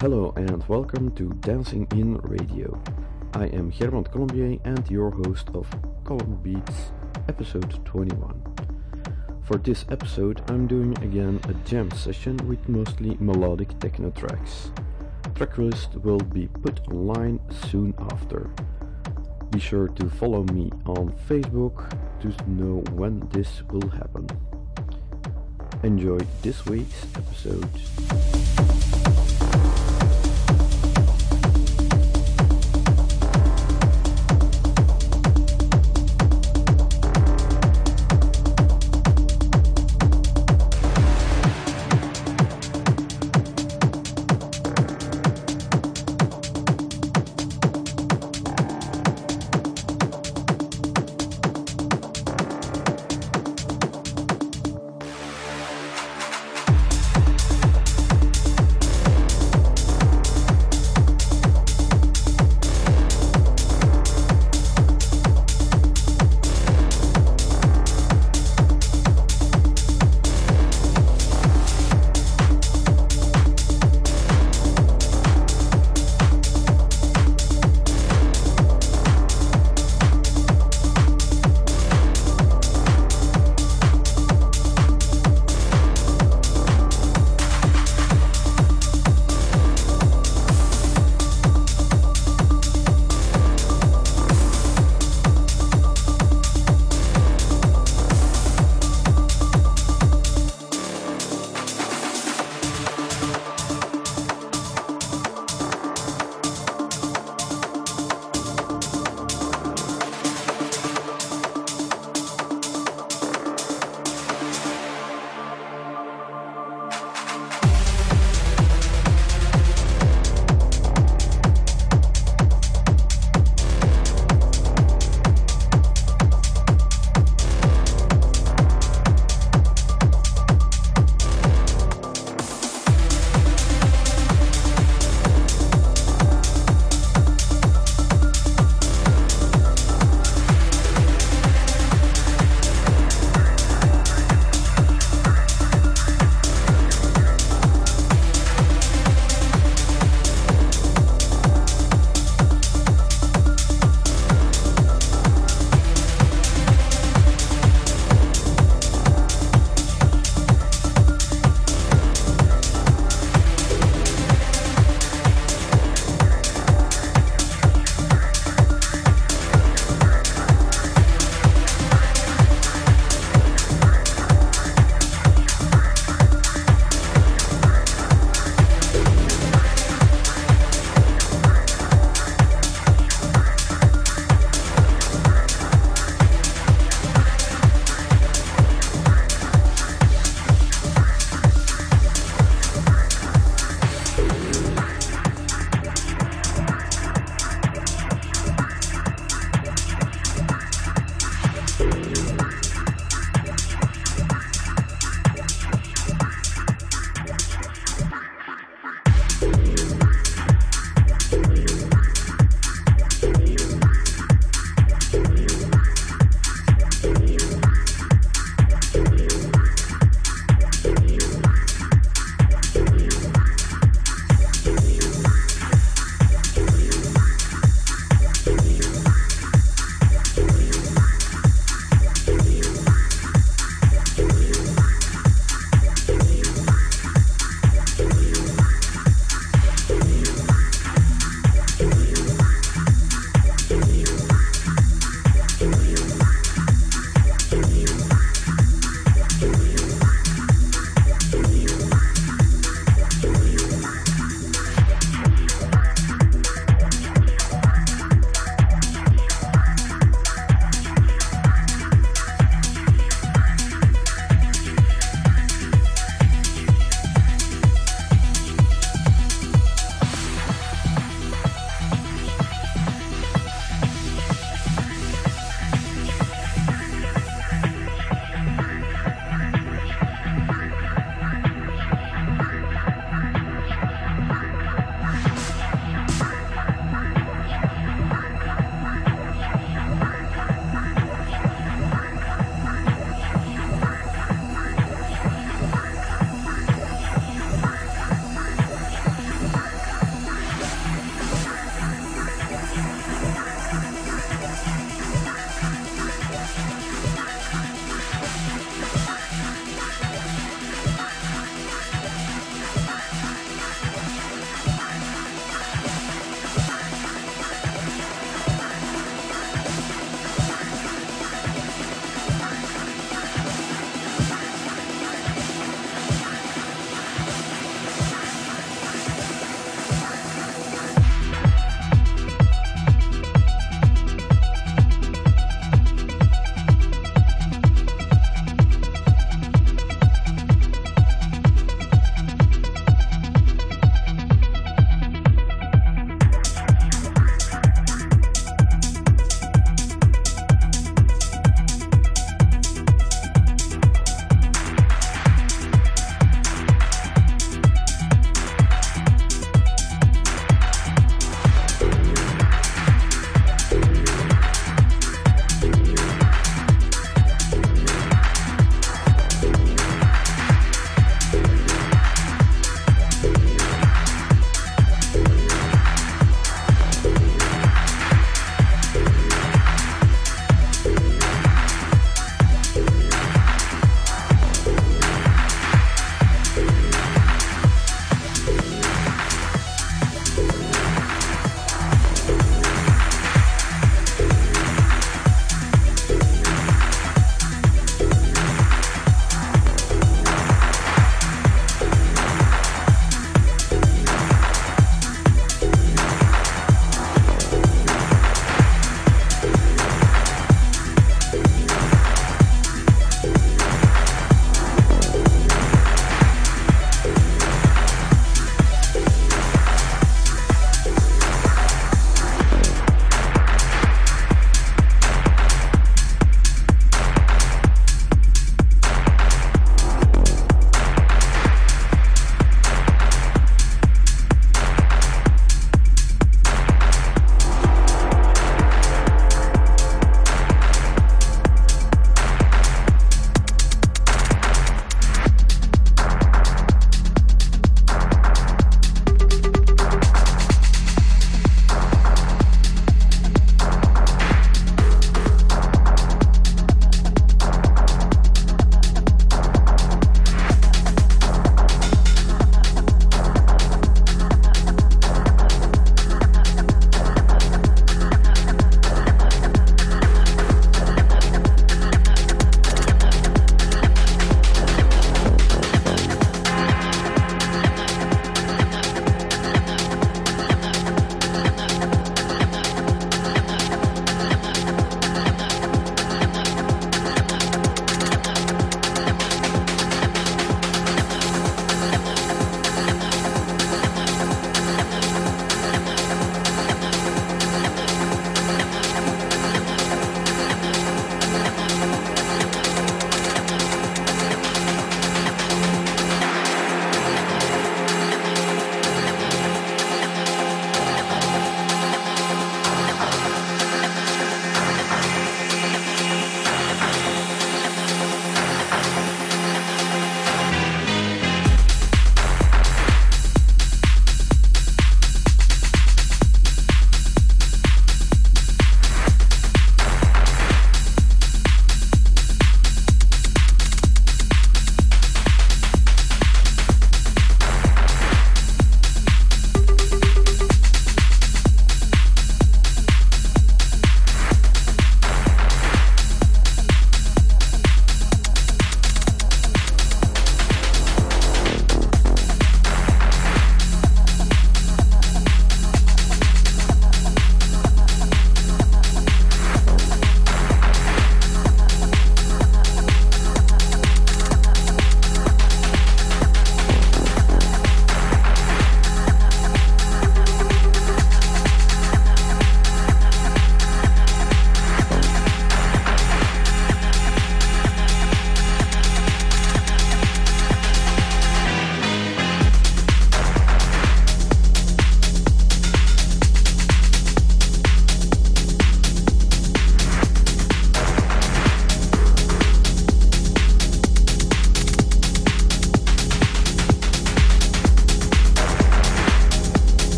Hello and welcome to Dancing in Radio. I am Germán Colombier and your host of Column Beats, episode 21. For this episode, I'm doing again a jam session with mostly melodic techno tracks. Tracklist will be put online soon after. Be sure to follow me on Facebook to know when this will happen. Enjoy this week's episode.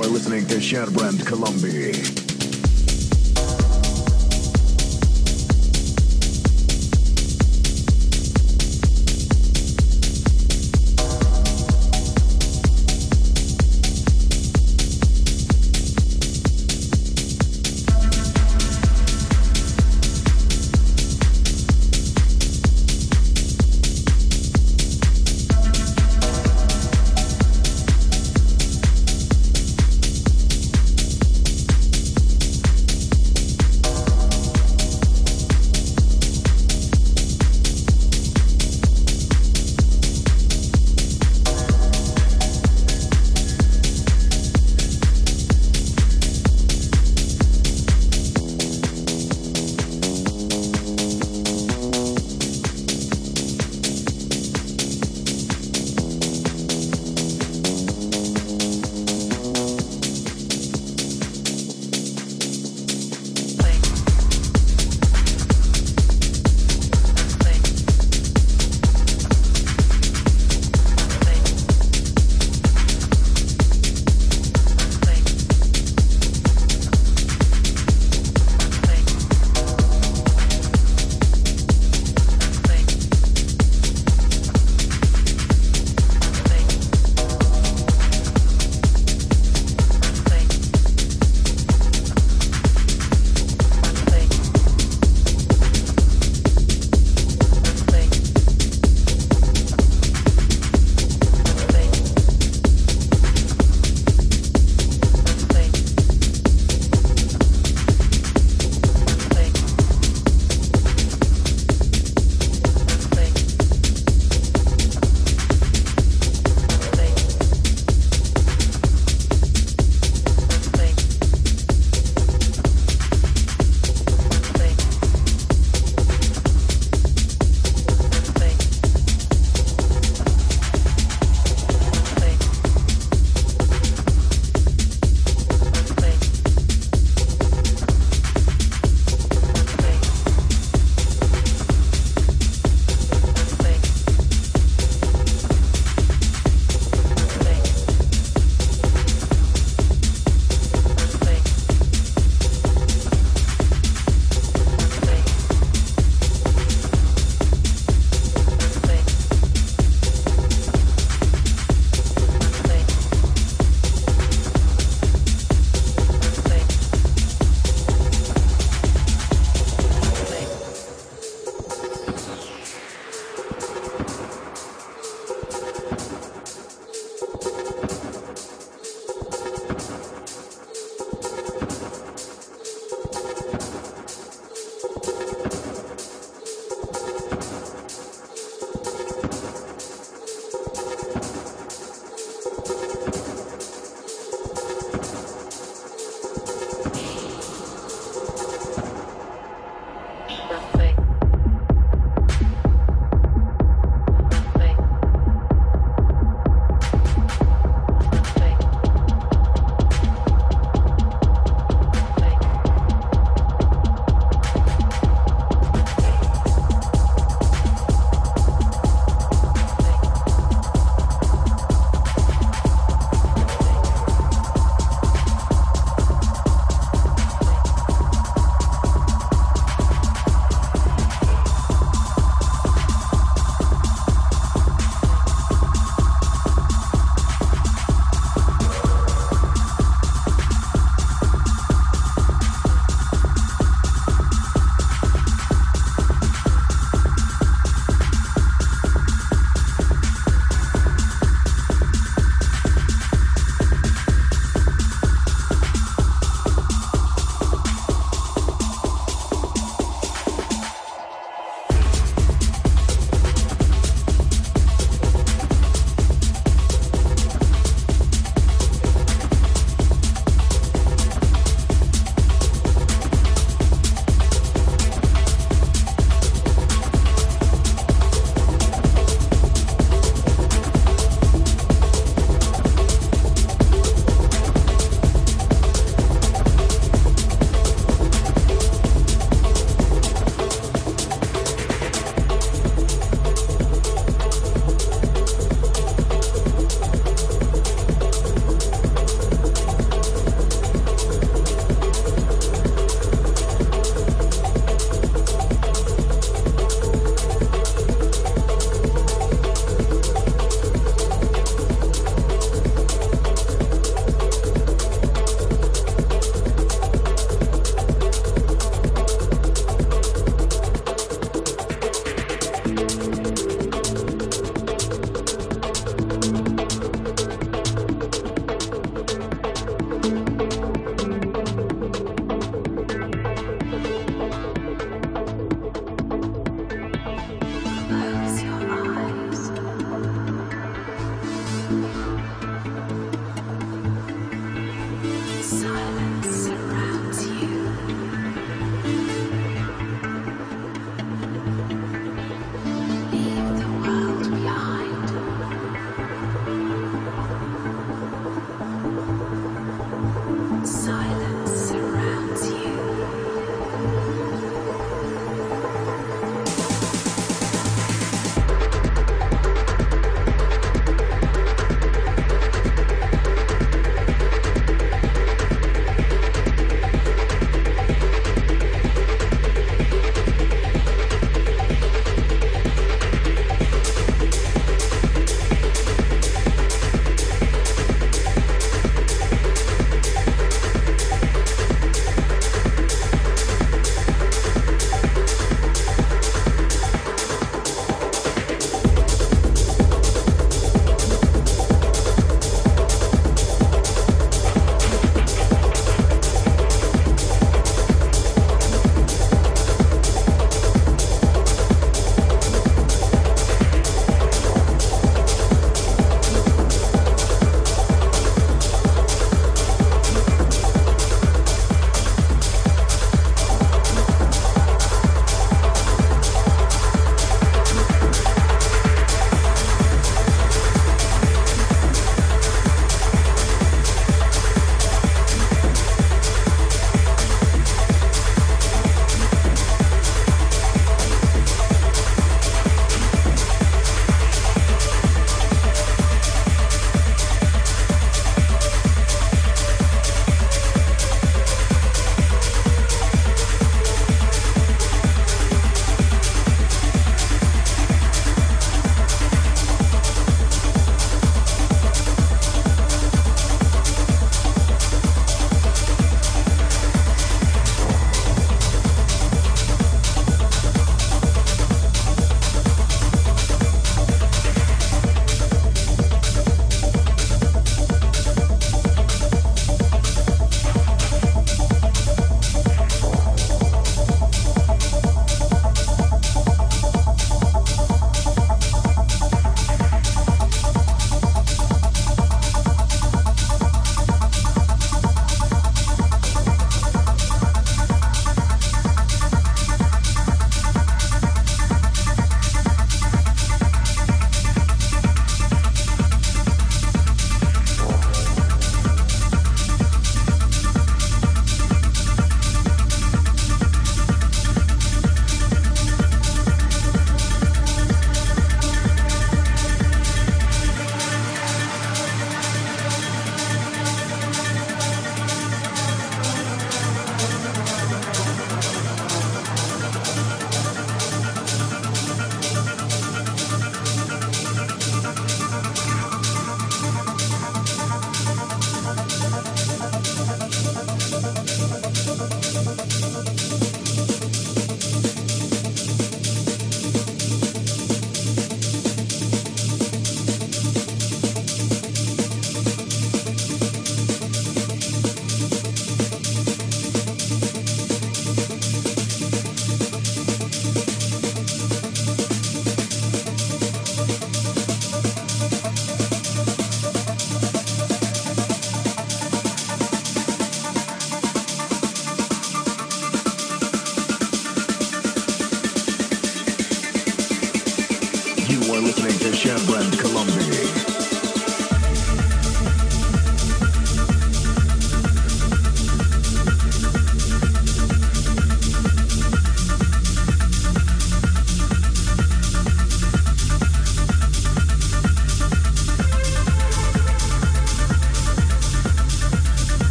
Are listening to Sherbrand Columbia.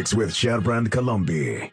With Sherbrand Colombi.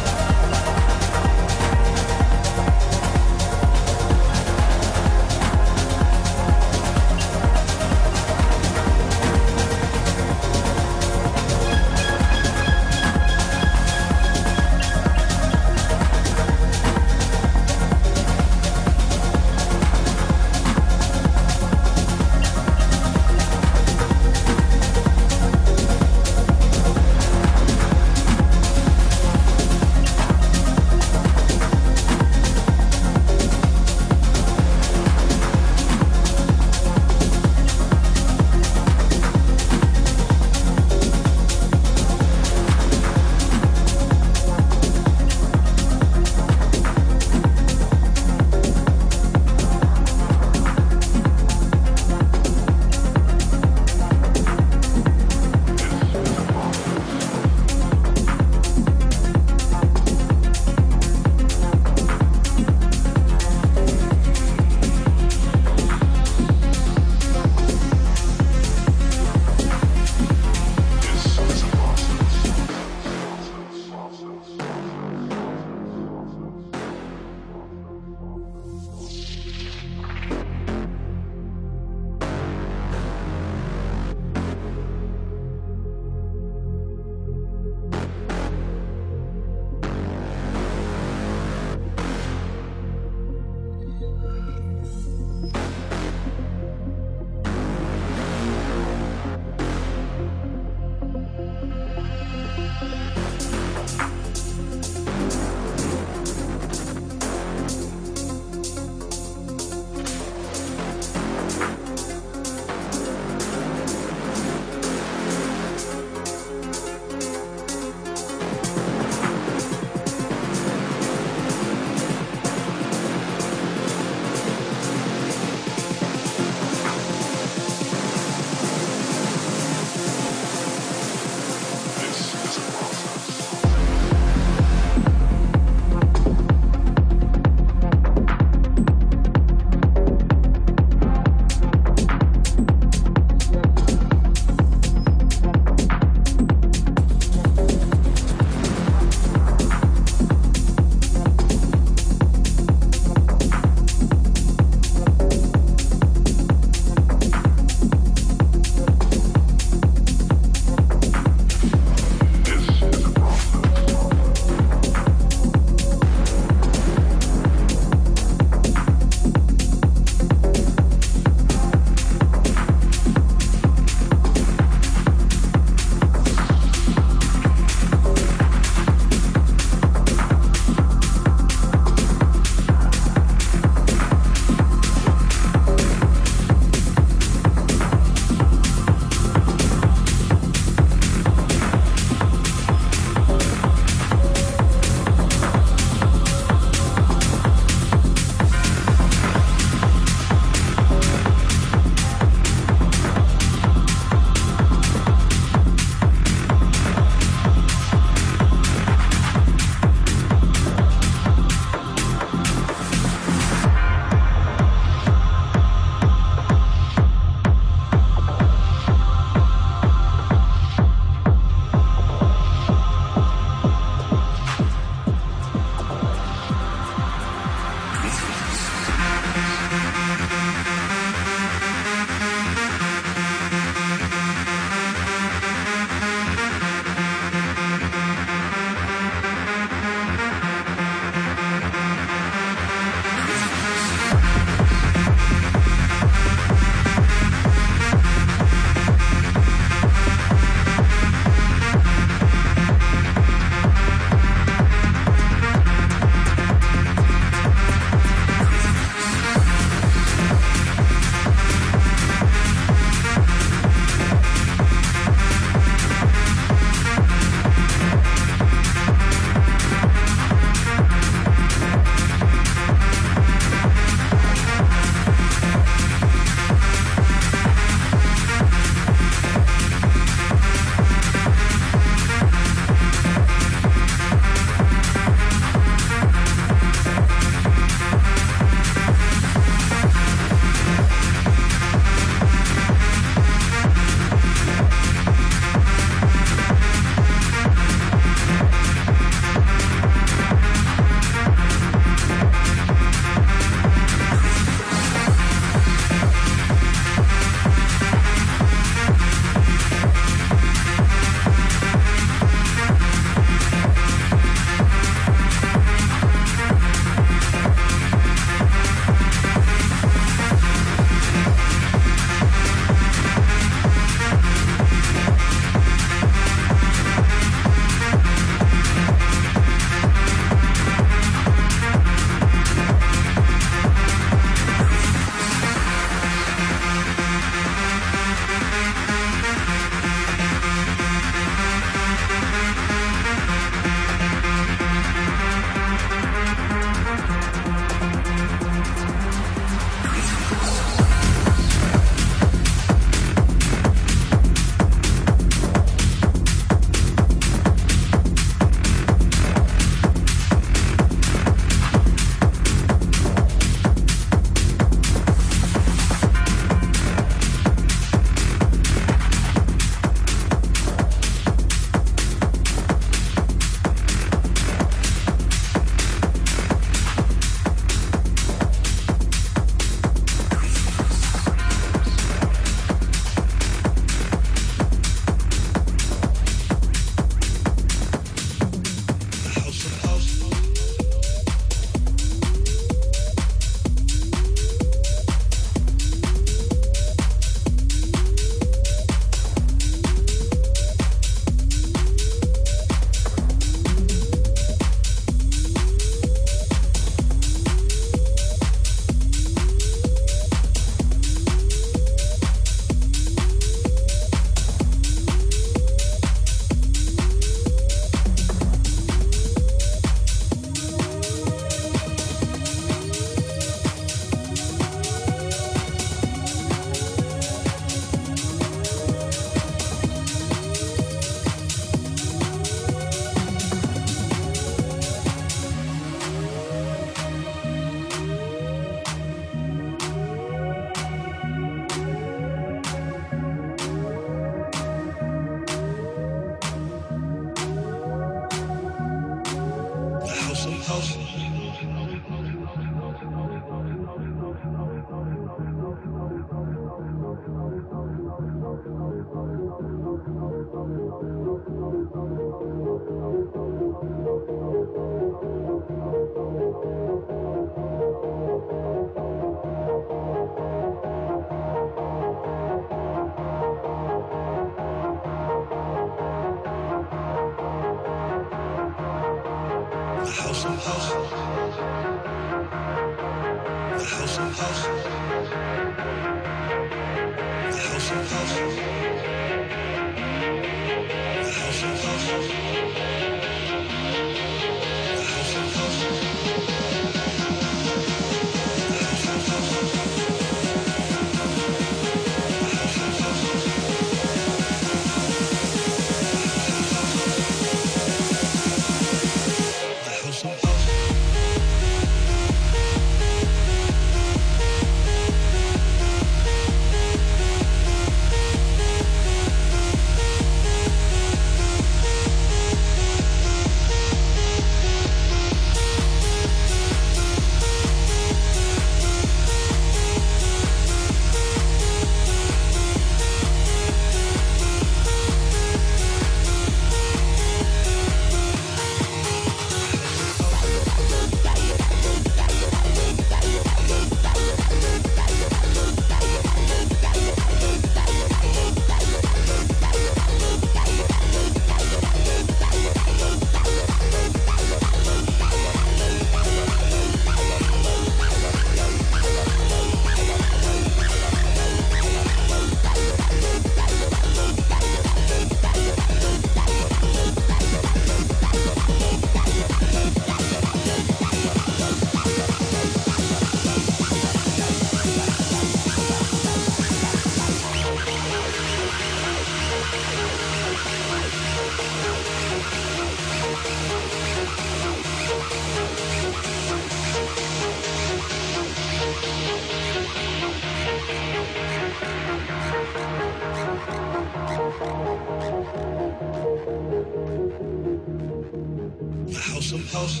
house of house.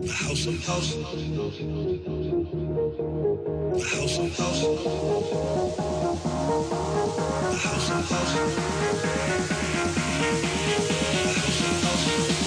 The house of house. The house of house. The house of house. The house of house.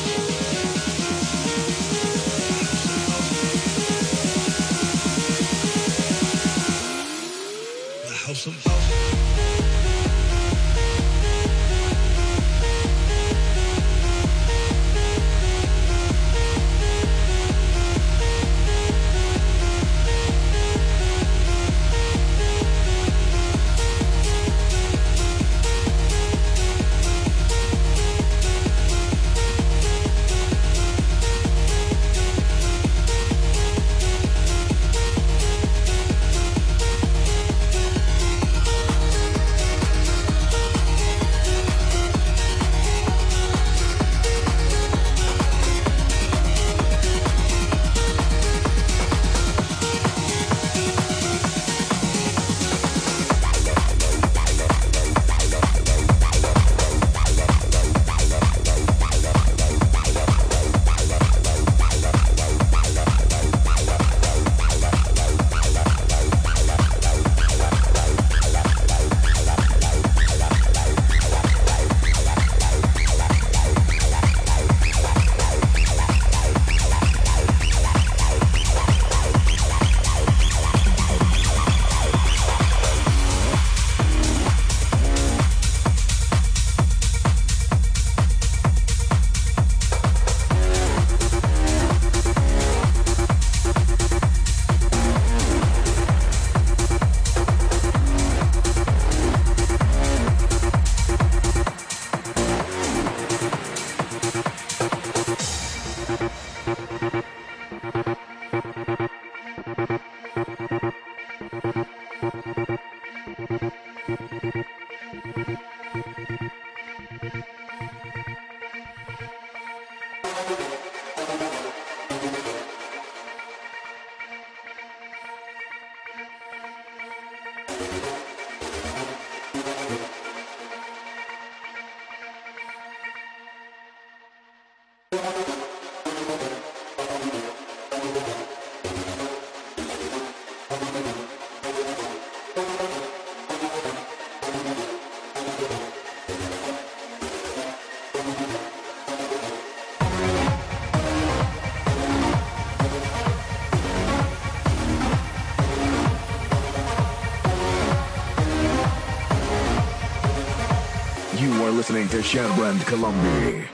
Sherbrand Columbia.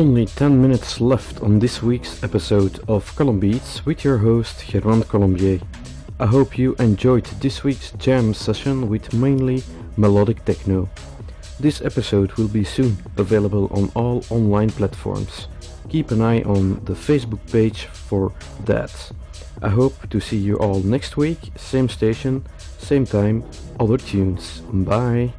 Only 10 minutes left on this week's episode of Column Beats with your host Germán Colombier. I hope you enjoyed this week's jam session with mainly melodic techno. This episode will be soon available on all online platforms. Keep an eye on the Facebook page for that. I hope to see you all next week, same station, same time, other tunes. Bye.